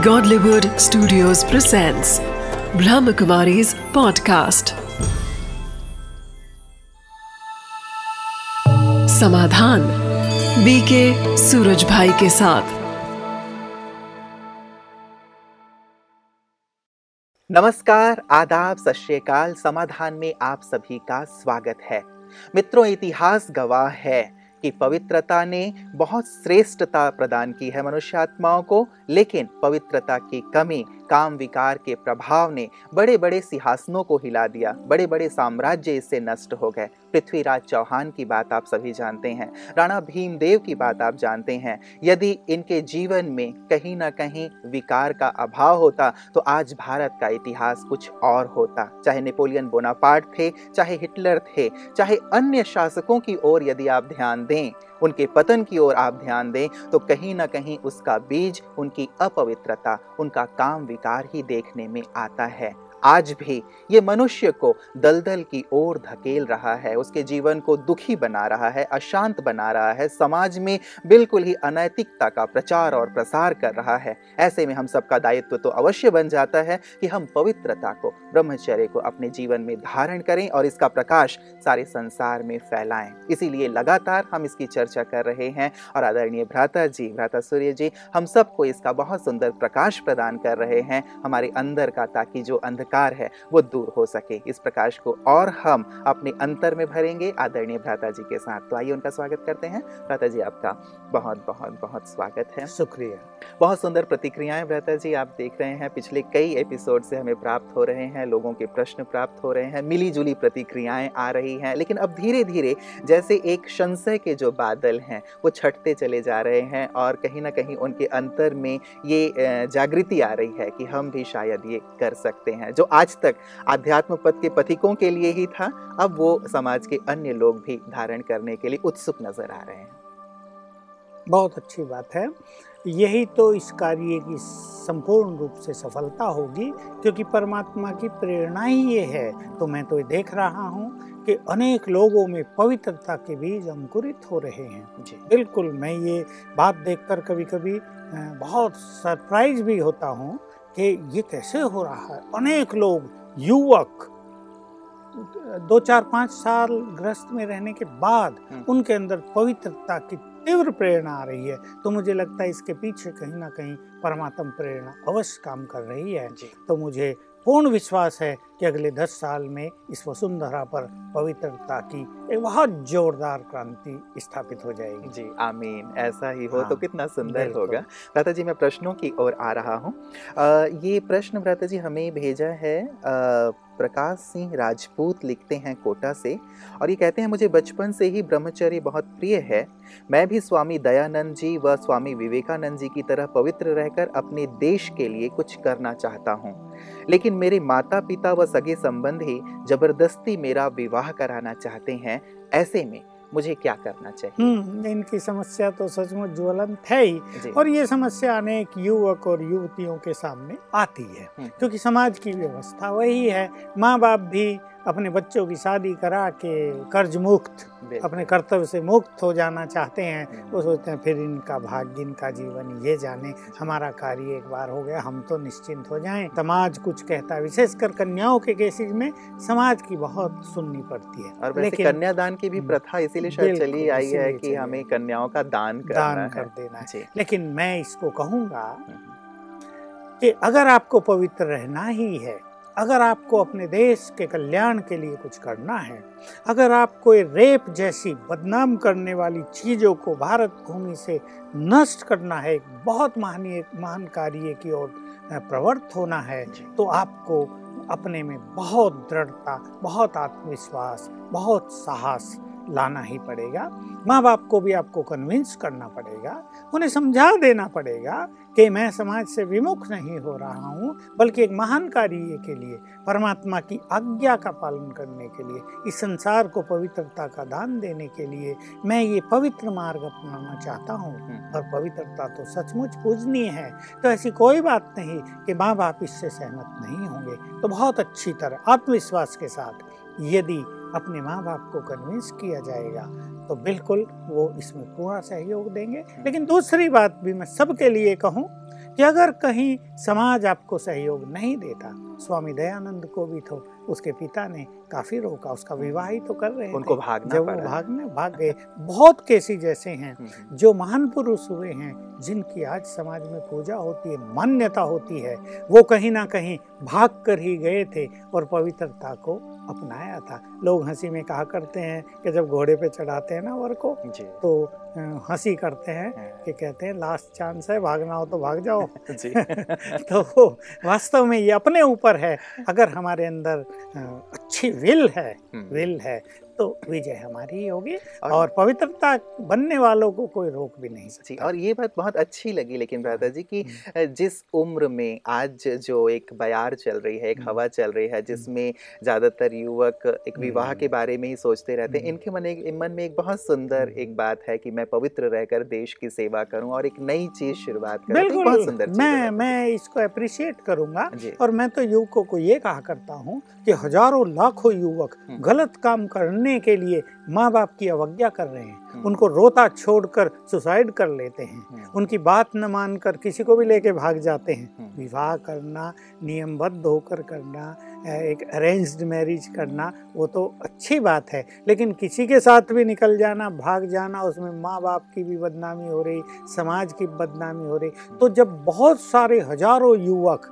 Godlywood Studios presents Brahmakumari's podcast. समाधान BK Suraj Bhai के साथ। नमस्कार, आदाब, सत समाधान में आप सभी का स्वागत है। मित्रों, इतिहास गवाह है। कि पवित्रता ने बहुत श्रेष्ठता प्रदान की है मनुष्य आत्माओं को, लेकिन पवित्रता की कमी, काम विकार के प्रभाव ने बड़े बड़े सिंहासनों को हिला दिया। बड़े बड़े साम्राज्य इससे नष्ट हो गए। पृथ्वीराज चौहान की बात आप सभी जानते हैं, राणा भीमदेव की बात आप जानते हैं। यदि इनके जीवन में कहीं ना कहीं विकार का अभाव होता तो आज भारत का इतिहास कुछ और होता। चाहे नेपोलियन बोनापार्ट थे, चाहे हिटलर थे, चाहे अन्य शासकों की ओर यदि आप ध्यान दें, उनके पतन की ओर आप ध्यान दें तो कहीं ना कहीं उसका बीज, उनकी अपवित्रता, उनका काम विकार ही देखने में आता है। आज भी ये मनुष्य को दलदल की ओर धकेल रहा है, उसके जीवन को दुखी बना रहा है, अशांत बना रहा है, समाज में बिल्कुल ही अनैतिकता का प्रचार और प्रसार कर रहा है। ऐसे में हम सबका दायित्व तो अवश्य बन जाता है कि हम पवित्रता को, ब्रह्मचर्य को अपने जीवन में धारण करें और इसका प्रकाश सारे संसार में फैलाएँ। इसीलिए लगातार हम इसकी चर्चा कर रहे हैं और आदरणीय भ्राता जी, भ्राता सूर्य जी, हम सबको इसका बहुत सुंदर प्रकाश प्रदान कर रहे हैं। हमारे अंदर का ताकि जो अंधकार अंधकार है वो दूर हो सके। इस प्रकाश को और हम अपने अंतर में भरेंगे। आदरणीय भ्राता जी के साथ। तो आइए उनका स्वागत करते हैं। भ्राता जी आपका बहुत बहुत बहुत स्वागत है। शुक्रिया। बहुत सुंदर प्रतिक्रियाएँ भ्राता जी आप देख रहे हैं। पिछले कई एपिसोड से हमें प्राप्त हो रहे हैं लोगों के प्रश्न प्राप्त हो रहे हैं मिली जुली प्रतिक्रियाएँ आ रही हैं। लेकिन अब धीरे धीरे जैसे एक संशय के जो बादल हैं वो छटते चले जा रहे हैं और कहीं ना कहीं उनके अंतर में ये जागृति आ रही है कि हम भी शायद ये कर सकते हैं। जो आज तक आध्यात्म पद के पथिकों के लिए ही था अब वो समाज के अन्य लोग भी धारण करने के लिए उत्सुक नज़र आ रहे हैं। बहुत अच्छी बात है। यही तो इस कार्य की संपूर्ण रूप से सफलता होगी क्योंकि परमात्मा की प्रेरणा ही ये है। तो मैं तो देख रहा हूँ कि अनेक लोगों में पवित्रता के बीज अंकुरित हो रहे हैं। जी। बिल्कुल मैं ये बात देखकर कभी कभी बहुत सरप्राइज़ भी होता हूँ कि ये कैसे हो रहा है? अनेक लोग युवक दो चार पाँच साल ग्रस्त में रहने के बाद हम्म। उनके अंदर पवित्रता की तीव्र प्रेरणा आ रही है। तो मुझे लगता है इसके पीछे कहीं ना कहीं परमात्म प्रेरणा अवश्य काम कर रही है। तो मुझे पूर्ण विश्वास है कि अगले दस साल में इस वसुंधरा पर पवित्रता की एक बहुत जोरदार क्रांति स्थापित हो जाएगी। जी आमीन। ऐसा ही हो तो हाँ, तो कितना सुंदर होगा। भ्राता जी मैं प्रश्नों की ओर आ रहा हूँ। ये प्रश्न भ्राता जी हमें भेजा है आ, प्रकाश सिंह राजपूत लिखते हैं कोटा से, और ये कहते हैं, मुझे बचपन से ही ब्रह्मचर्य बहुत प्रिय है। मैं भी स्वामी दयानंद जी व स्वामी विवेकानंद जी की तरह पवित्र रहकर अपने देश के लिए कुछ करना चाहता हूँ। लेकिन मेरे माता पिता व सगे संबंधी ज़बरदस्ती मेरा विवाह कराना चाहते हैं, ऐसे में मुझे क्या करना चाहिए? हम्म, इनकी समस्या तो सचमुच ज्वलंत है ही। और ये समस्या अनेक युवक और युवतियों के सामने आती है हम्म। क्योंकि समाज की व्यवस्था वही है। माँ बाप भी अपने बच्चों की शादी करा के कर्ज मुक्त अपने कर्तव्य से मुक्त हो जाना चाहते हैं हम्म। वो सोचते हैं फिर इनका भाग्य इनका जीवन ये जाने हमारा कार्य एक बार हो गया हम तो निश्चिंत हो जाएँ समाज कुछ कहता है विशेषकर कन्याओं के केसेस में समाज की बहुत सुननी पड़ती है और लेकिन कन्यादान की भी हम्म। प्रथा इसीलिए शायद चली आई है कि हमें कन्याओं का दान दान कर देना है लेकिन मैं इसको कहूँगा हम्म। कि अगर आपको पवित्र रहना ही है अगर आपको अपने देश के कल्याण के लिए कुछ करना है अगर आपको रेप जैसी बदनाम करने वाली चीज़ों को भारत भूमि से नष्ट करना है एक बहुत महानीय महान कार्य की ओर प्रवृत्त होना है तो आपको अपने में बहुत दृढ़ता बहुत आत्मविश्वास बहुत साहस लाना ही पड़ेगा। माँ बाप को भी आपको कन्विंस करना पड़ेगा, उन्हें समझा देना पड़ेगा कि मैं समाज से विमुख नहीं हो रहा हूँ, बल्कि एक महान कार्य के लिए, परमात्मा की आज्ञा का पालन करने के लिए, इस संसार को पवित्रता का दान देने के लिए मैं ये पवित्र मार्ग अपनाना चाहता हूँ। और पवित्रता तो सचमुच पूजनीय है। तो ऐसी कोई बात नहीं कि माँ बाप इससे सहमत नहीं होंगे। तो बहुत अच्छी तरह आत्मविश्वास के साथ यदि अपने माँ बाप को कन्विंस किया जाएगा तो बिल्कुल वो इसमें पूरा सहयोग देंगे। लेकिन दूसरी बात भी मैं सबके लिए कहूँ कि अगर कहीं समाज आपको सहयोग नहीं देता स्वामी दयानंद को भी तो उसके पिता ने काफ़ी रोका उसका विवाह ही तो कर रहे उनको भागना जब वो भागने भाग गए। बहुत केसी जैसे हैं हम्म, जो महान पुरुष हुए हैं जिनकी आज समाज में पूजा होती है मान्यता होती है वो कहीं ना कहीं भाग कर ही गए थे और पवित्रता को अपनाया था। लोग हँसी में कहा करते हैं कि जब घोड़े पे चढ़ाते हैं ना वर को तो हँसी करते हैं कि कहते हैं लास्ट चांस है भागना हो तो भाग जाओ। जी। तो वास्तव में ये अपने ऊपर है। अगर हमारे अंदर अच्छी विल है हम्म, विल है तो विजय हमारी ही होगी और- और पवित्रता बनने वालों को कोई रोक भी नहीं सकता और ये बात बहुत अच्छी लगी लेकिन भ्राता जी कि हम्म। जिस उम्र में आज जो एक बयार चल रही है एक हम्म। हवा चल रही है जिसमें ज़्यादातर युवक एक विवाह के हम्म। बारे में ही सोचते रहते हैं हम्म। इनके मन एक मन में एक बहुत सुंदर हम्म। एक बात है कि मैं पवित्र रहकर देश की सेवा करूँ और एक नई चीज़ शुरुआत करूँ तो बहुत सुंदर मैं मैं इसको अप्रिशिएट करूँगा और मैं तो युवकों को ये कहा करता हूँ कि हज़ारों लाखों युवक हम्म। गलत काम करने के लिए माँ बाप की अवज्ञा कर रहे हैं। हम्म। उनको रोता छोड़कर सुसाइड कर लेते हैं। हम्म, उनकी बात न मानकर किसी को भी लेके भाग जाते हैं। हम्म, विवाह करना नियमबद्ध होकर करना एक अरेंज्ड मैरिज करना वो तो अच्छी बात है। लेकिन किसी के साथ भी निकल जाना भाग जाना उसमें माँ बाप की भी बदनामी हो रही समाज की बदनामी हो रही तो जब बहुत सारे हज़ारों युवक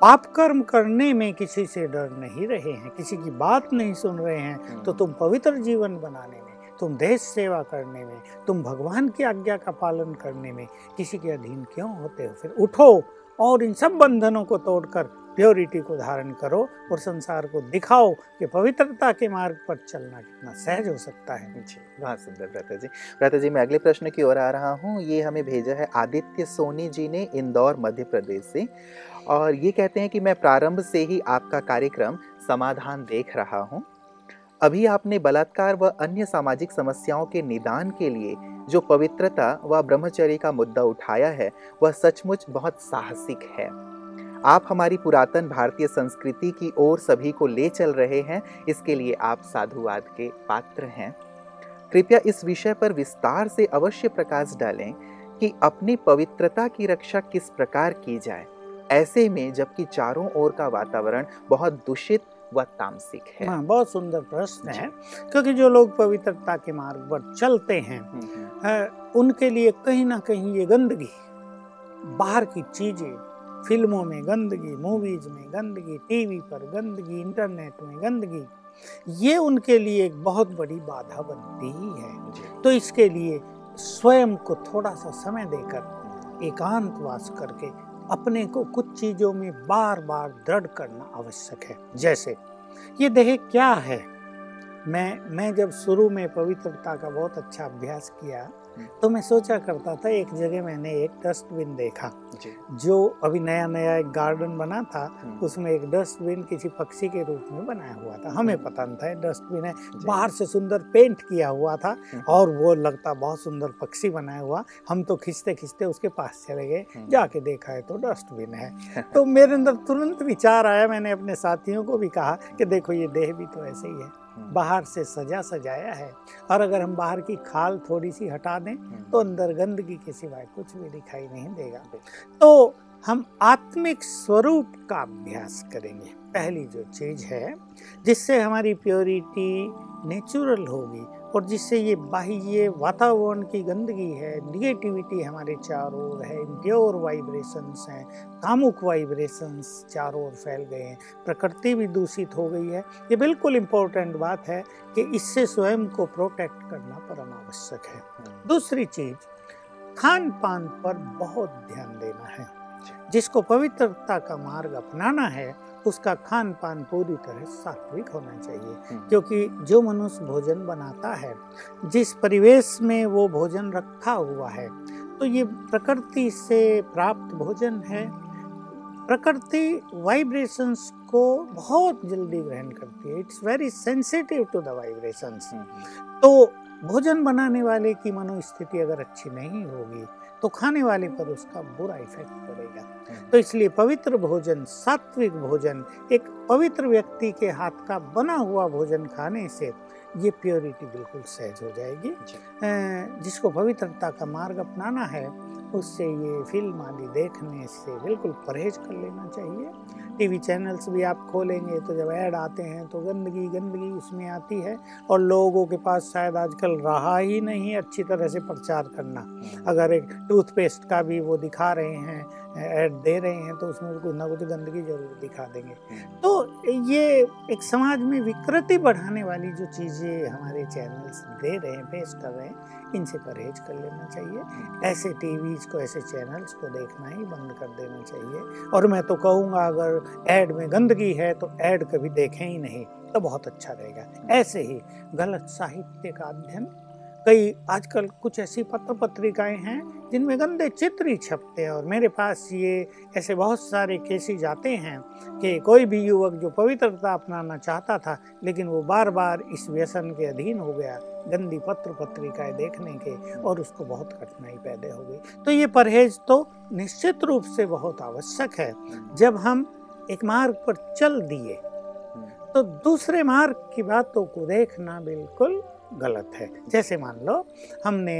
पाप कर्म करने में किसी से डर नहीं रहे हैं किसी की बात नहीं सुन रहे हैं हम्म, तो तुम पवित्र जीवन बनाने में तुम देश सेवा करने में तुम भगवान की आज्ञा का पालन करने में किसी के अधीन क्यों होते हो? फिर उठो और इन सब बंधनों को तोड़कर प्योरिटी को धारण करो और संसार को दिखाओ कि पवित्रता के मार्ग पर चलना कितना सहज हो सकता है। जी, बहुत सुंदर भ्राता जी। भ्राता जी, मैं अगले प्रश्न की ओर आ रहा हूँ। ये हमें भेजा है आदित्य सोनी जी ने इंदौर, मध्य प्रदेश से। और ये कहते हैं कि मैं प्रारंभ से ही आपका कार्यक्रम समाधान देख रहा हूँ। अभी आपने बलात्कार व अन्य सामाजिक समस्याओं के निदान के लिए जो पवित्रता व ब्रह्मचर्य का मुद्दा उठाया है, वह सचमुच बहुत साहसिक है। आप हमारी पुरातन भारतीय संस्कृति की ओर सभी को ले चल रहे हैं इसके लिए आप साधुवाद के पात्र हैं। कृपया इस विषय पर विस्तार से अवश्य प्रकाश डालें कि अपनी पवित्रता की रक्षा किस प्रकार की जाए। ऐसे में जबकि चारों ओर का वातावरण बहुत दूषित व तामसिक है। हाँ बहुत सुंदर प्रश्न है क्योंकि जो लोग पवित्रता के मार्ग पर चलते हैं हम्म, हम्म, उनके लिए कहीं ना कहीं ये गंदगी बाहर की चीज़ें फ़िल्मों में गंदगी मूवीज़ में गंदगी टीवी पर गंदगी इंटरनेट में गंदगी ये उनके लिए एक बहुत बड़ी बाधा बनती ही। है तो इसके लिए स्वयं को थोड़ा सा समय देकर एकांतवास करके अपने को कुछ चीज़ों में बार बार दृढ़ करना आवश्यक है। जैसे ये देह क्या है? मैं मैं जब शुरू में पवित्रता का बहुत अच्छा अभ्यास किया तो मैं सोचा करता था एक जगह मैंने एक डस्टबिन देखा जो। अभी नया नया एक गार्डन बना था हम्म, उसमें एक डस्टबिन किसी पक्षी के रूप में बनाया हुआ था। हमें पता नहीं था डस्टबिन है। बाहर से सुंदर पेंट किया हुआ था हम्म, और वो लगता बहुत सुंदर पक्षी बनाया हुआ। हम तो खींचते खींचते उसके पास चले गए हम्म, जाके देखा है तो डस्टबिन है। तो मेरे अंदर तुरंत विचार आया मैंने अपने साथियों को भी कहा कि देखो ये देह भी तो ऐसे ही है। हम्म, बाहर से सजा सजाया है। और अगर हम बाहर की खाल थोड़ी सी हटा दें तो अंदर गंदगी के सिवाय कुछ भी दिखाई नहीं देगा। तो हम आत्मिक स्वरूप का अभ्यास करेंगे। पहली जो चीज़ है, जिससे हमारी प्योरिटी नेचुरल होगी और जिससे ये बाह्य वातावरण की गंदगी है निगेटिविटी हमारे चारों ओर है इम्प्योर वाइब्रेशंस हैं कामुक वाइब्रेशंस चारों ओर फैल गए हैं प्रकृति भी दूषित हो गई है। ये बिल्कुल इम्पोर्टेंट बात है कि इससे स्वयं को प्रोटेक्ट करना परम आवश्यक है। हम्म, दूसरी चीज़ खान पान पर बहुत ध्यान देना है। जिसको पवित्रता का मार्ग अपनाना है उसका खान पान पूरी तरह सात्विक होना चाहिए। हम्म, क्योंकि जो मनुष्य भोजन बनाता है जिस परिवेश में वो भोजन रखा हुआ है तो ये प्रकृति से प्राप्त भोजन है। प्रकृति वाइब्रेशंस को बहुत जल्दी ग्रहण करती है। It's very sensitive to the vibrations तो भोजन बनाने वाले की मनोस्थिति अगर अच्छी नहीं होगी तो खाने वाले पर उसका बुरा इफ़ेक्ट पड़ेगा। हम्म, तो इसलिए पवित्र भोजन सात्विक भोजन एक पवित्र व्यक्ति के हाथ का बना हुआ भोजन खाने से ये प्योरिटी बिल्कुल सहज हो जाएगी। जिसको पवित्रता का मार्ग अपनाना है उससे ये फ़िल्म आदि देखने से बिल्कुल परहेज कर लेना चाहिए। टीवी चैनल्स भी आप खोलेंगे तो जब ऐड आते हैं तो गंदगी गंदगी उसमें आती है और लोगों के पास शायद आजकल रहा ही नहीं अच्छी तरह से प्रचार करना। अगर एक टूथपेस्ट का भी वो दिखा रहे हैं, ऐड दे रहे हैं तो उसमें कुछ ना कुछ गंदगी ज़रूर दिखा देंगे। तो ये एक समाज में विकृति बढ़ाने वाली जो चीज़ें हमारे चैनल्स दे रहे हैं, पेश कर रहे हैं इनसे परहेज कर लेना चाहिए। ऐसे टीवीज को, ऐसे चैनल्स को देखना ही बंद कर देना चाहिए। और मैं तो कहूँगा, अगर ऐड में गंदगी है तो ऐड कभी देखें ही नहीं तो बहुत अच्छा रहेगा। ऐसे ही गलत साहित्य का अध्ययन कई आजकल कुछ ऐसी पत्र पत्रिकाएँ हैं जिनमें गंदे चित्र ही छपते हैं और मेरे पास ये ऐसे बहुत सारे केसेज आते हैं कि कोई भी युवक जो पवित्रता अपनाना चाहता था लेकिन वो बार बार इस व्यसन के अधीन हो गया गंदी पत्र पत्रिकाएँ देखने के और उसको बहुत कठिनाई पैदा हो गई। तो ये परहेज तो निश्चित रूप से बहुत आवश्यक है। जब हम एक मार्ग पर चल दिए तो दूसरे मार्ग की बातों को देखना बिल्कुल गलत है जैसे मान लो हमने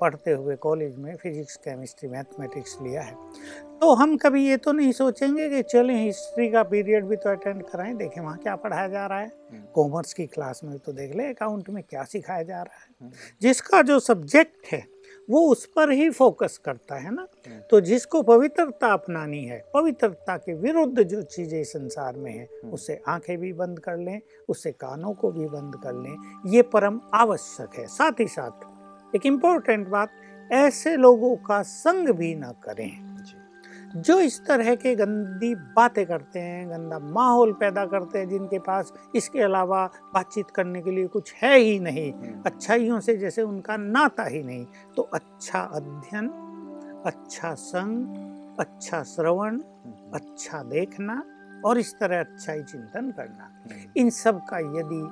पढ़ते हुए कॉलेज में फिजिक्स केमिस्ट्री मैथमेटिक्स लिया है तो हम कभी ये तो नहीं सोचेंगे कि चलें हिस्ट्री का पीरियड भी तो अटेंड कराएँ देखें वहाँ क्या पढ़ाया जा रहा है कॉमर्स हम्म। की क्लास में तो देख ले अकाउंट में क्या सिखाया जा रहा है हम्म। जिसका जो सब्जेक्ट है वो उस पर ही फोकस करता है ना? हम्म। तो जिसको पवित्रता अपनानी है पवित्रता के विरुद्ध जो चीज़ें संसार में है उसे उससे आँखें भी बंद कर लें उससे कानों को भी बंद कर लें ये परम आवश्यक है। साथ ही साथ एक इम्पोर्टेंट बात ऐसे लोगों का संग भी ना करें। जो इस तरह के गंदी बातें करते हैं गंदा माहौल पैदा करते हैं जिनके पास इसके अलावा बातचीत करने के लिए कुछ है ही नहीं हम्म। अच्छाइयों से जैसे उनका नाता ही नहीं तो अच्छा अध्ययन अच्छा संग अच्छा श्रवण हम्म। अच्छा देखना और इस तरह अच्छा ही चिंतन करना हम्म। इन सब का यदि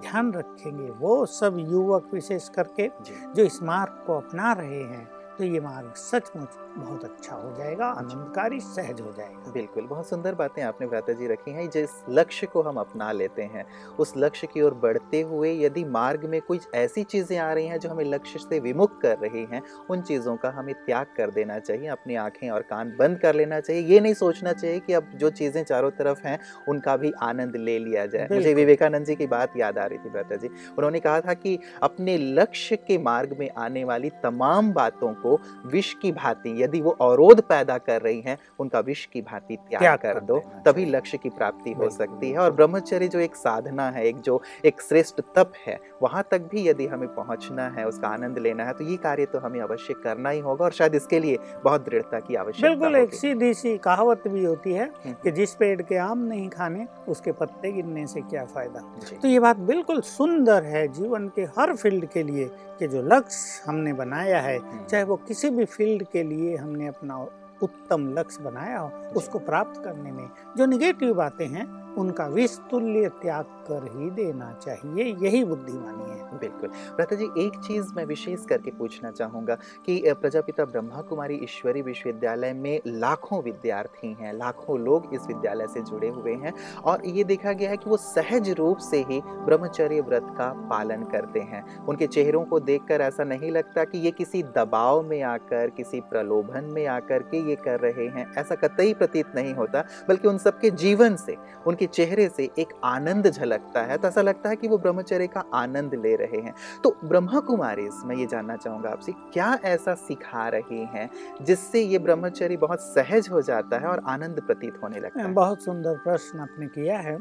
ध्यान रखेंगे वो सब युवक विशेष करके जो इस मार्ग को अपना रहे हैं तो ये मार्ग सचमुच बहुत अच्छा हो जाएगा आनंदकारी सहज हो जाएगा। बिल्कुल बहुत सुंदर बातें आपने भ्राता जी रखी हैं। जिस लक्ष्य को हम अपना लेते हैं उस लक्ष्य की ओर बढ़ते हुए यदि मार्ग में कुछ ऐसी चीज़ें आ रही हैं जो हमें लक्ष्य से विमुख कर रही हैं उन चीज़ों का हमें त्याग कर देना चाहिए अपनी आँखें और कान बंद कर लेना चाहिए। ये नहीं सोचना चाहिए कि अब जो चीज़ें चारों तरफ़ हैं उनका भी आनंद ले लिया जाए। मुझे विवेकानंद जी की बात याद आ रही थी भ्राता जी उन्होंने कहा था कि अपने लक्ष्य के मार्ग में आने वाली तमाम बातों को को विष की भांति यदि वो अवरोध पैदा कर रही हैं उनका विष की भांति त्याग, कर दो तभी लक्ष्य की प्राप्ति हो सकती है। और ब्रह्मचर्य जो एक साधना है एक जो एक श्रेष्ठ तप है वहाँ तक भी यदि हमें पहुँचना है उसका आनंद लेना है तो ये कार्य तो हमें अवश्य करना ही होगा और शायद इसके लिए बहुत दृढ़ता की आवश्यकता बिल्कुल एक सीधी सी कहावत भी होती है हम्म। कि जिस पेड़ के आम नहीं खाने उसके पत्ते गिरने से क्या फ़ायदा? तो ये बात बिल्कुल सुंदर है जीवन के हर फ़ील्ड के लिए कि जो लक्ष्य हमने बनाया है हम्म। चाहे वो किसी भी फ़ील्ड के लिए हमने अपना उत्तम लक्ष्य बनाया हो, उसको प्राप्त करने में जो निगेटिव बातें हैं उनका विस्तुल्य त्याग कर ही देना चाहिए। यही बुद्धिमानी है। बिल्कुल। भ्राता जी एक चीज़ मैं विशेष करके पूछना चाहूँगा कि प्रजापिता ब्रह्मा कुमारी ईश्वरी विश्वविद्यालय में लाखों विद्यार्थी हैं, लाखों लोग इस विद्यालय से जुड़े हुए हैं और ये देखा गया है कि वो सहज रूप से ही ब्रह्मचर्य व्रत का पालन करते हैं। उनके चेहरों को देखकर ऐसा नहीं लगता कि ये किसी दबाव में आकर, किसी प्रलोभन में आकर के ये कर रहे हैं। ऐसा कतई प्रतीत नहीं होता, बल्कि उन सबके जीवन से, उनके उनके चेहरे से एक आनंद झलकता है तो ऐसा लगता है कि वो ब्रह्मचर्य का आनंद ले रहे हैं। तो ब्रह्मा कुमारी मैं ये जानना चाहूँगा आपसे, क्या ऐसा सिखा रहे हैं जिससे ये ब्रह्मचर्य बहुत सहज हो जाता है और आनंद प्रतीत होने लगता है? बहुत सुंदर प्रश्न आपने किया है।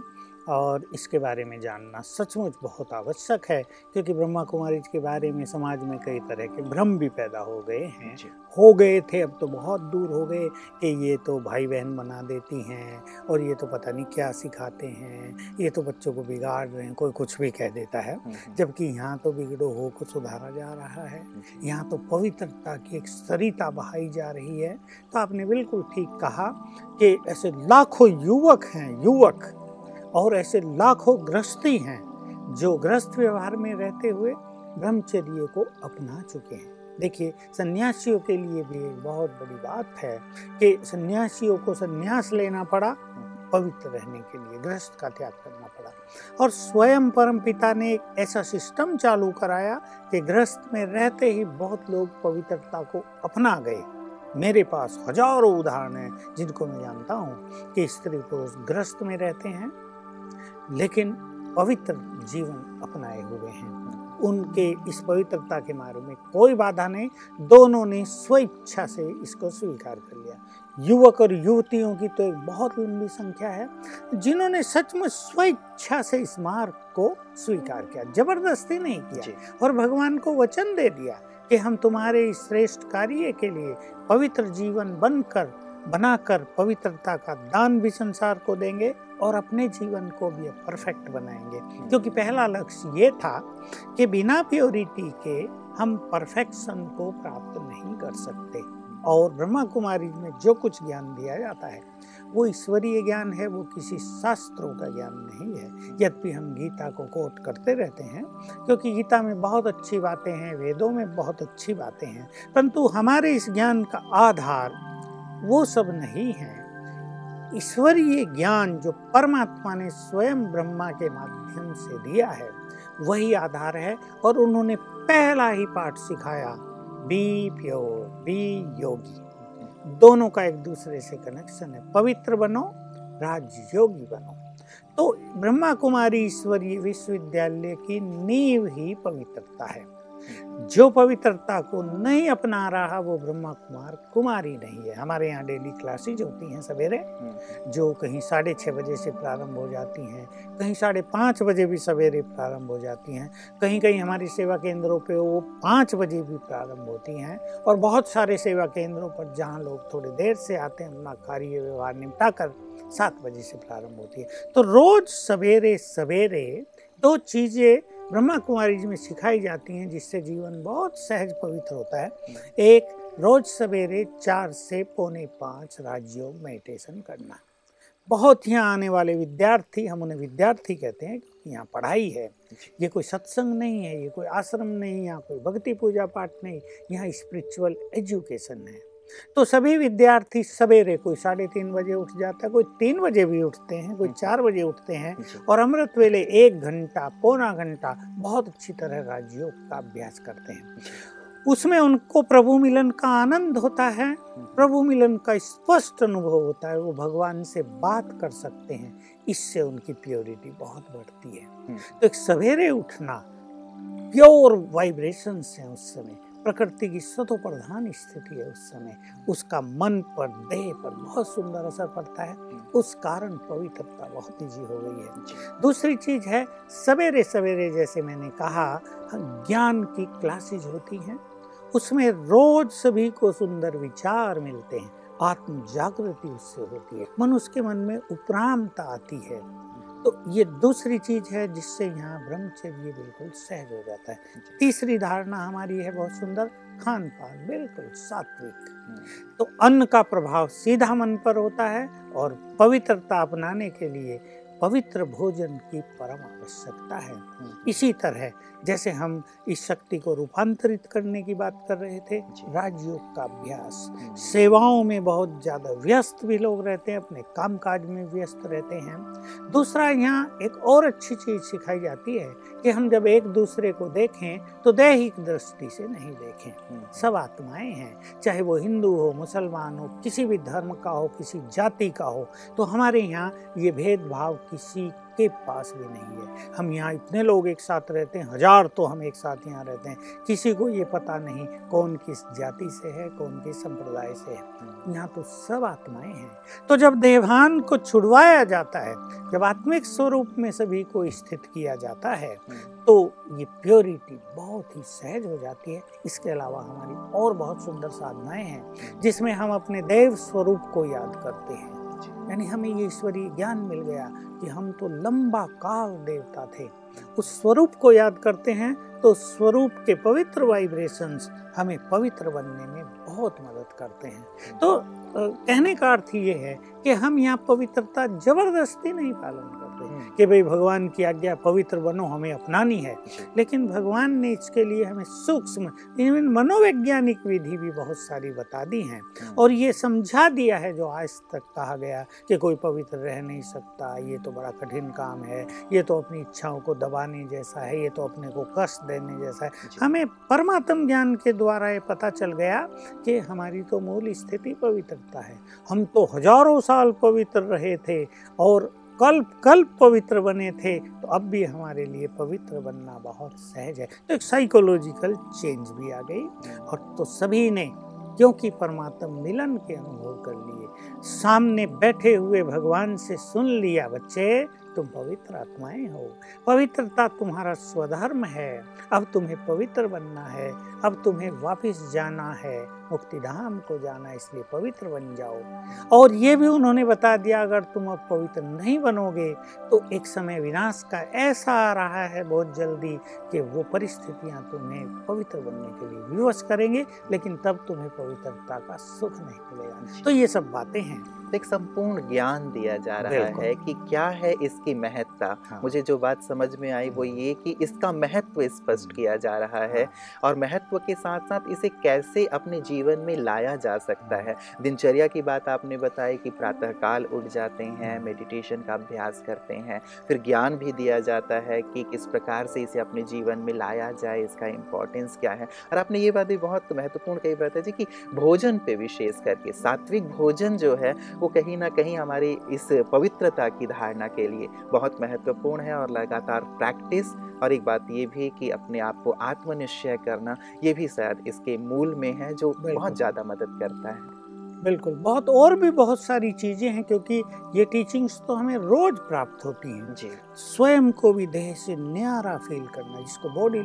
और इसके बारे में जानना सचमुच बहुत आवश्यक है क्योंकि ब्रह्मा कुमारी के बारे में समाज में कई तरह के भ्रम भी पैदा हो गए हैं। हो गए थे अब तो बहुत दूर हो गए कि ये तो भाई बहन बना देती हैं और ये तो पता नहीं क्या सिखाते हैं ये तो बच्चों को बिगाड़ रहे हैं कोई कुछ भी कह देता है। हम्म, हम्म। जबकि यहाँ तो बिगड़ो हो को सुधारा जा रहा है। यहाँ तो पवित्रता की एक सरिता बहाई जा रही है। तो आपने बिल्कुल ठीक कहा कि ऐसे लाखों युवक हैं युवक और ऐसे लाखों ग्रस्ती हैं जो ग्रस्त व्यवहार में रहते हुए ब्रह्मचर्य को अपना चुके हैं। देखिए, सन्यासियों के लिए भी एक बहुत बड़ी बात है कि सन्यासियों को सन्यास लेना पड़ा, पवित्र रहने के लिए ग्रस्त का त्याग करना पड़ा। पड़ा और स्वयं परम पिता ने एक ऐसा सिस्टम चालू कराया कि गृहस्थ में रहते ही बहुत लोग पवित्रता को अपना गए। मेरे पास हज़ारों उदाहरण हैं जिनको मैं जानता हूँ कि स्त्री पुरुष ग्रस्त में रहते हैं लेकिन पवित्र जीवन अपनाए हुए हैं। उनके इस पवित्रता के मार्ग में कोई बाधा नहीं। दोनों ने स्वेच्छा से इसको स्वीकार कर लिया। युवक और युवतियों की तो एक बहुत लंबी संख्या है जिन्होंने सचमुच स्वेच्छा से इस मार्ग को स्वीकार किया ज़बरदस्ती नहीं किया और भगवान को वचन दे दिया कि हम तुम्हारे इस श्रेष्ठ कार्य के लिए पवित्र जीवन बनकर बनाकर पवित्रता का दान भी संसार को देंगे और अपने जीवन को भी परफेक्ट बनाएँगे। क्योंकि पहला लक्ष्य ये था कि बिना प्योरिटी के हम परफेक्शन को प्राप्त नहीं कर सकते। और ब्रह्मा कुमारी में जो कुछ ज्ञान दिया जाता है, वो ईश्वरीय ज्ञान है, वो किसी शास्त्रों का ज्ञान नहीं है। यद्यपि हम गीता को कोट करते रहते हैं, क्योंकि गीता में बहुत अच्छी बातें हैं, वेदों में बहुत अच्छी बातें हैं, परंतु हमारे इस ज्ञान का आधार वो सब नहीं है। ईश्वरीय ज्ञान जो परमात्मा ने स्वयं ब्रह्मा के माध्यम से दिया है, वही आधार है और उन्होंने पहला ही पाठ सिखाया, बी प्योर बी योगी। दोनों का एक दूसरे से कनेक्शन है। पवित्र बनो, राजयोगी बनो। तो ब्रह्मा कुमारी ईश्वरीय विश्वविद्यालय की नींव ही पवित्रता है। जो पवित्रता को नहीं अपना रहा वो ब्रह्मा कुमार कुमारी नहीं है हमारे यहाँ डेली क्लासेज होती हैं सवेरे हम्म। जो कहीं साढ़े छः बजे से प्रारंभ हो जाती हैं कहीं साढ़े पाँच बजे भी सवेरे प्रारंभ हो जाती हैं कहीं कहीं हमारी सेवा केंद्रों पे वो पाँच बजे भी प्रारंभ होती हैं और बहुत सारे सेवा केंद्रों पर जहाँ लोग थोड़े देर से आते हैं अपना कार्य व्यवहार निपटा कर सात बजे से प्रारंभ होती है तो रोज सवेरे सवेरे दो चीज़ें ब्रह्मा कुमारी जी में सिखाई जाती हैं जिससे जीवन बहुत सहज पवित्र होता है। एक रोज सवेरे चार से पौने पाँच राजयोग मेडिटेशन करना। बहुत यहाँ आने वाले विद्यार्थी हम उन्हें विद्यार्थी कहते हैं यहाँ पढ़ाई है। ये कोई सत्संग नहीं है ये कोई आश्रम नहीं यहाँ कोई भक्ति पूजा पाठ नहीं यहाँ स्पिरिचुअल एजुकेशन है। तो सभी विद्यार्थी सवेरे कोई साढ़े तीन बजे उठ जाता है कोई तीन बजे भी उठते हैं कोई चार बजे उठते हैं और अमृत वेले एक घंटा पौना घंटा बहुत अच्छी तरह राजयोग का अभ्यास करते हैं। उसमें उनको प्रभु मिलन का आनंद होता है प्रभु मिलन का स्पष्ट अनुभव होता है वो भगवान से बात कर सकते हैं इससे उनकी प्योरिटी बहुत बढ़ती है। तो एक सवेरे उठना प्योर वाइब्रेशंस हैं उस समय। प्रकृति की सतो प्रधान स्थिति है उस समय। उसका मन पर देह पर बहुत सुंदर असर पड़ता है। उस कारण पवित्रता बहुत ईजी हो गई है। दूसरी चीज़ है सवेरे सवेरे जैसे मैंने कहा ज्ञान की क्लासेज होती हैं। उसमें रोज सभी को सुंदर विचार मिलते हैं। आत्म जागृति उससे होती है। मनुष्य के मन में उपरामता आती है। तो ये दूसरी चीज़ है जिससे यहाँ ब्रह्मचर्य बिल्कुल सहज हो जाता है। तीसरी धारणा हमारी है बहुत सुंदर खान पान बिल्कुल सात्विक। तो अन्न का प्रभाव सीधा मन पर होता है और पवित्रता अपनाने के लिए पवित्र भोजन की परम आवश्यकता है। इसी तरह जैसे हम इस शक्ति को रूपांतरित करने की बात कर रहे थे राजयोग का अभ्यास। हम्म। सेवाओं में बहुत ज़्यादा व्यस्त भी लोग रहते हैं अपने काम काज में व्यस्त रहते हैं। दूसरा यहाँ एक और अच्छी चीज़ सिखाई जाती है कि हम जब एक दूसरे को देखें तो दैहिक दृष्टि से नहीं देखें। हम्म। सब आत्माएँ हैं चाहे वो हिंदू हो मुसलमान हो किसी भी धर्म का हो किसी जाति का हो तो हमारे यहाँ ये भेदभाव किसी के पास भी नहीं है। हम यहाँ इतने लोग एक साथ रहते हैं, हज़ार तो हम एक साथ यहाँ रहते हैं। किसी को ये पता नहीं कौन किस जाति से है, कौन किस संप्रदाय से है। यहाँ तो सब आत्माएँ हैं। तो जब देवान को छुड़वाया जाता है, जब आत्मिक स्वरूप में सभी को स्थित किया जाता है तो ये प्योरिटी बहुत ही सहज हो जाती है। इसके अलावा हमारी और बहुत सुंदर साधनाएँ हैं, जिसमें हम अपने देव स्वरूप को याद करते हैं। यानी हमें ये ईश्वरीय ज्ञान मिल गया कि हम तो लंबा काल देवता थे। उस स्वरूप को याद करते हैं तो स्वरूप के पवित्र वाइब्रेशंस हमें पवित्र बनने में बहुत मदद करते हैं। तो कहने का अर्थ ये है कि हम यहाँ पवित्रता ज़बरदस्ती नहीं पालन करते कि भाई भगवान की आज्ञा पवित्र बनो हमें अपनानी है। लेकिन भगवान ने इसके लिए हमें सूक्ष्म इवन मनोवैज्ञानिक विधि भी बहुत सारी बता दी हैं। हम्म, और ये समझा दिया है जो आज तक कहा गया कि कोई पवित्र रह नहीं सकता ये तो बड़ा कठिन काम है ये तो अपनी इच्छाओं को दबाने जैसा है ये तो अपने को कष्ट देने जैसा है। हमें परमात्म ज्ञान के द्वारा ये पता चल गया कि हमारी तो मूल स्थिति पवित्रता है। हम तो हज़ारों साल पवित्र रहे थे और कल्प कल्प पवित्र बने थे तो अब भी हमारे लिए पवित्र बनना बहुत सहज है। तो एक साइकोलॉजिकल चेंज भी आ गई, और तो सभी ने, क्योंकि परमात्मा मिलन के अनुभव कर लिए, सामने बैठे हुए भगवान से सुन लिया, बच्चे, तुम पवित्र आत्माएँ हो। पवित्रता तुम्हारा स्वधर्म है। अब तुम्हें पवित्र बनना है। अब तुम्हें वापस जाना है। मुक्ति धाम को जाना इसलिए पवित्र बन जाओ। और ये भी उन्होंने बता दिया अगर तुम अब पवित्र नहीं बनोगे तो एक समय विनाश का ऐसा आ रहा है बहुत जल्दी कि वो परिस्थितियाँ तुम्हें पवित्र बनने के लिए विवश करेंगे लेकिन तब तुम्हें पवित्रता का सुख नहीं मिलेगा। तो ये सब बातें हैं। एक संपूर्ण ज्ञान दिया जा रहा है कि क्या है इसकी महत्ता। हाँ। मुझे जो बात समझ में आई वो ये कि इसका महत्व स्पष्ट किया जा रहा है हाँ। और महत्व के साथ साथ इसे कैसे अपने जीवन में लाया जा सकता है। दिनचर्या की बात आपने बताई कि प्रातःकाल उठ जाते हैं मेडिटेशन का अभ्यास करते हैं। फिर ज्ञान भी दिया जाता है कि किस प्रकार से इसे अपने जीवन में लाया जाए, इसका इम्पोर्टेंस क्या है। और आपने ये बात भी बहुत महत्वपूर्ण कही बात है जी कि भोजन पे विशेष करके, सात्विक भोजन जो है, वो कहीं ना कहीं हमारी इस पवित्रता की धारणा के लिए बहुत महत्वपूर्ण है और लगातार प्रैक्टिस और एक बात ये भी कि अपने आप को आत्मनिश्चय करना ये भी शायद इसके मूल में है जो बहुत ज़्यादा मदद करता है। बिल्कुल बहुत और भी बहुत सारी चीज़ें हैं क्योंकि ये टीचिंग्स तो हमें रोज प्राप्त होती हैं। जी। स्वयं को भी देह से न्यारा फील करना जिसको बॉडी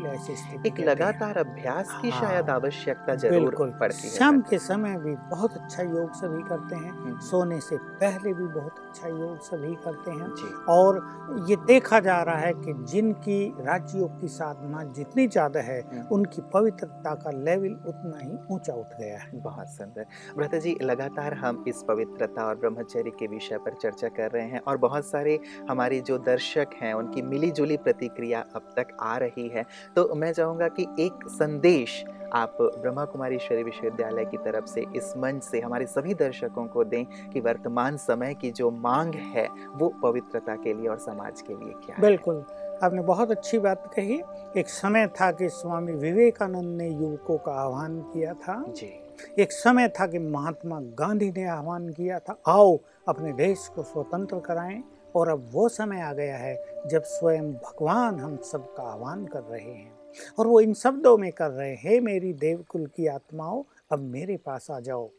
एक लगातार अभ्यास की हाँ, शायद आवश्यकता ज़रूर पड़ती है। शाम के समय भी बहुत अच्छा योग सभी करते हैं। हम्म, सोने से पहले भी बहुत अच्छा योग सभी करते हैं। और ये देखा जा रहा है कि जिनकी राजयोग की साधना जितनी ज़्यादा है हम्म। उनकी पवित्रता का लेवल उतना ही ऊँचा उठ गया है। बहुत सुंदर। भ्राता जी लगातार हम इस पवित्रता और ब्रह्मचर्य के विषय पर चर्चा कर रहे हैं और बहुत सारे हमारे जो दर्शक हैं उनकी मिली जुली प्रतिक्रिया अब तक आ रही है। तो मैं चाहूँगा कि एक संदेश आप ब्रह्मा कुमारी ईश्वरी विश्वविद्यालय की तरफ़ से इस मंच से हमारे सभी दर्शकों को दें कि वर्तमान समय की जो मांग है वो पवित्रता के लिए और समाज के लिए क्या है। बिल्कुल। आपने बहुत अच्छी बात कही। एक समय था कि स्वामी विवेकानंद ने युवकों का आह्वान किया था। जी। एक समय था कि महात्मा गांधी ने आह्वान किया था, आओ अपने देश को स्वतंत्र कराएँ। और अब वो समय आ गया है जब स्वयं भगवान हम सबका आह्वान कर रहे हैं। और वो इन शब्दों में कर रहे हैं मेरी देवकुल की आत्माओं, अब मेरे पास आ जाओ।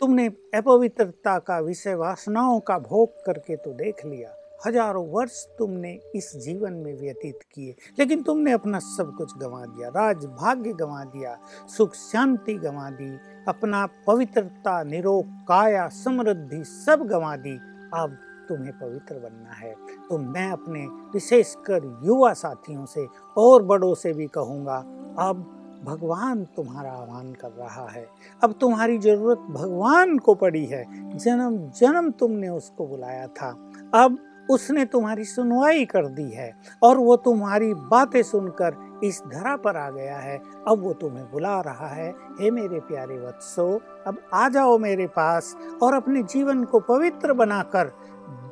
तुमने अपवित्रता का विषय वासनाओं का भोग करके तो देख लिया हज़ारों वर्ष तुमने इस जीवन में व्यतीत किए, लेकिन तुमने अपना सब कुछ गंवा दिया, राज भाग्य गंवा दिया, सुख शांति गंवा दी, अपना पवित्रता, निरोग, काया, समृद्धि सब गंवा दी। अब तुम्हें पवित्र बनना है। तो मैं अपने विशेषकर युवा साथियों से और बड़ों से भी कहूँगा, अब भगवान तुम्हारा आह्वान कर रहा है। अब तुम्हारी ज़रूरत भगवान को पड़ी है। जन्म जन्म तुमने उसको बुलाया था। अब उसने तुम्हारी सुनवाई कर दी है और वो तुम्हारी बातें सुनकर इस धरा पर आ गया है। अब वो तुम्हें बुला रहा है। हे मेरे प्यारे वत्सो, अब आ जाओ मेरे पास और अपने जीवन को पवित्र बनाकर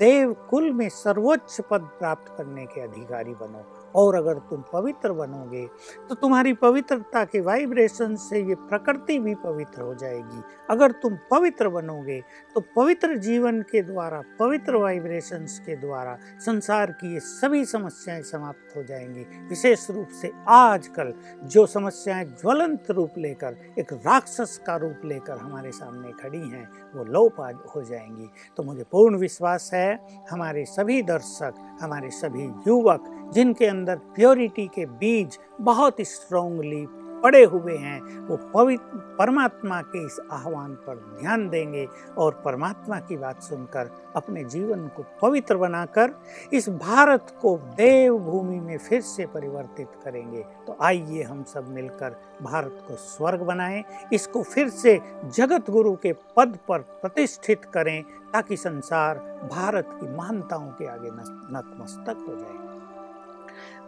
देव कुल में सर्वोच्च पद प्राप्त करने के अधिकारी बनो। और अगर तुम पवित्र बनोगे तो तुम्हारी पवित्रता के वाइब्रेशन से ये प्रकृति भी पवित्र हो जाएगी। अगर तुम पवित्र बनोगे तो पवित्र जीवन के द्वारा, पवित्र वाइब्रेशंस के द्वारा संसार की ये सभी समस्याएँ समाप्त हो जाएँगी। विशेष रूप से आजकल जो समस्याएँ ज्वलंत रूप लेकर, एक राक्षस का रूप लेकर हमारे सामने खड़ी हैं, वो लोप आज हो जाएँगी। तो मुझे पूर्ण विश्वास है, हमारे सभी दर्शक, हमारे सभी युवक जिनके अंदर प्योरिटी के बीज बहुत स्ट्रांगली पड़े हुए हैं, वो पवित्र परमात्मा के इस आह्वान पर ध्यान देंगे और परमात्मा की बात सुनकर अपने जीवन को पवित्र बनाकर इस भारत को देव भूमि में फिर से परिवर्तित करेंगे। तो आइए हम सब मिलकर भारत को स्वर्ग बनाएँ, इसको फिर से जगत गुरु के पद पर प्रतिष्ठित करें, ताकि संसार भारत की महानताओं के आगे नतमस्तक हो जाए।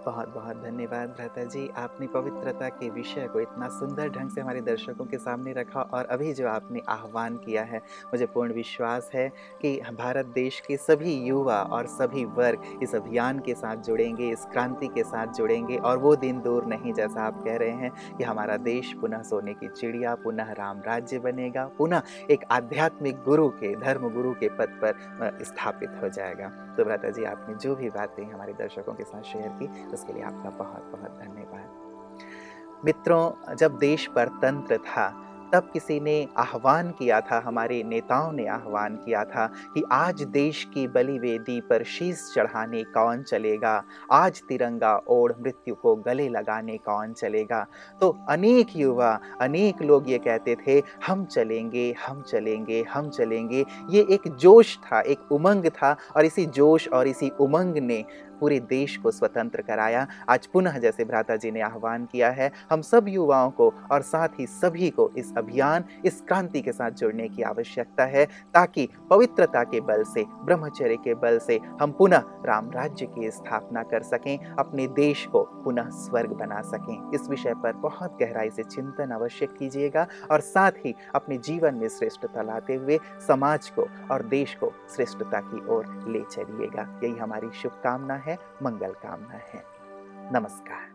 बहुत बहुत धन्यवाद भ्राता जी। आपने पवित्रता के विषय को इतना सुंदर ढंग से हमारे दर्शकों के सामने रखा और अभी जो आपने आह्वान किया है, मुझे पूर्ण विश्वास है कि भारत देश के सभी युवा और सभी वर्ग इस अभियान के साथ जुड़ेंगे, इस क्रांति के साथ जुड़ेंगे और वो दिन दूर नहीं जैसा आप कह रहे हैं कि हमारा देश पुनः सोने की चिड़िया, पुनः राम राज्य बनेगा, पुनः एक आध्यात्मिक गुरु के, धर्म गुरु के पद पर स्थापित हो जाएगा। तो भ्राता जी, आपने जो भी बातें हमारे दर्शकों के साथ शेयर की उसके लिए आपका बहुत बहुत धन्यवाद। मित्रों, जब देश पर तंत्र था, तब किसी ने आह्वान किया था, हमारे नेताओं ने आह्वान किया था कि आज देश की बलि वेदी पर शीश चढ़ाने कौन चलेगा? आज तिरंगा ओढ़ मृत्यु को गले लगाने कौन चलेगा? तो अनेक युवा, अनेक लोग ये कहते थे, हम चलेंगे हम चलेंगे हम चलेंगे। ये एक जोश था, एक उमंग था और इसी जोश और इसी उमंग ने पूरे देश को स्वतंत्र कराया। आज पुनः जैसे भ्राता जी ने आह्वान किया है, हम सब युवाओं को और साथ ही सभी को इस अभियान, इस क्रांति के साथ जुड़ने की आवश्यकता है, ताकि पवित्रता के बल से, ब्रह्मचर्य के बल से हम पुनः राम राज्य की स्थापना कर सकें, अपने देश को पुनः स्वर्ग बना सकें। इस विषय पर बहुत गहराई से चिंतन अवश्य कीजिएगा और साथ ही अपने जीवन में श्रेष्ठता लाते हुए समाज को और देश को श्रेष्ठता की ओर ले चलिएगा। यही हमारी शुभकामना है। है। मंगल कामना है। नमस्कार।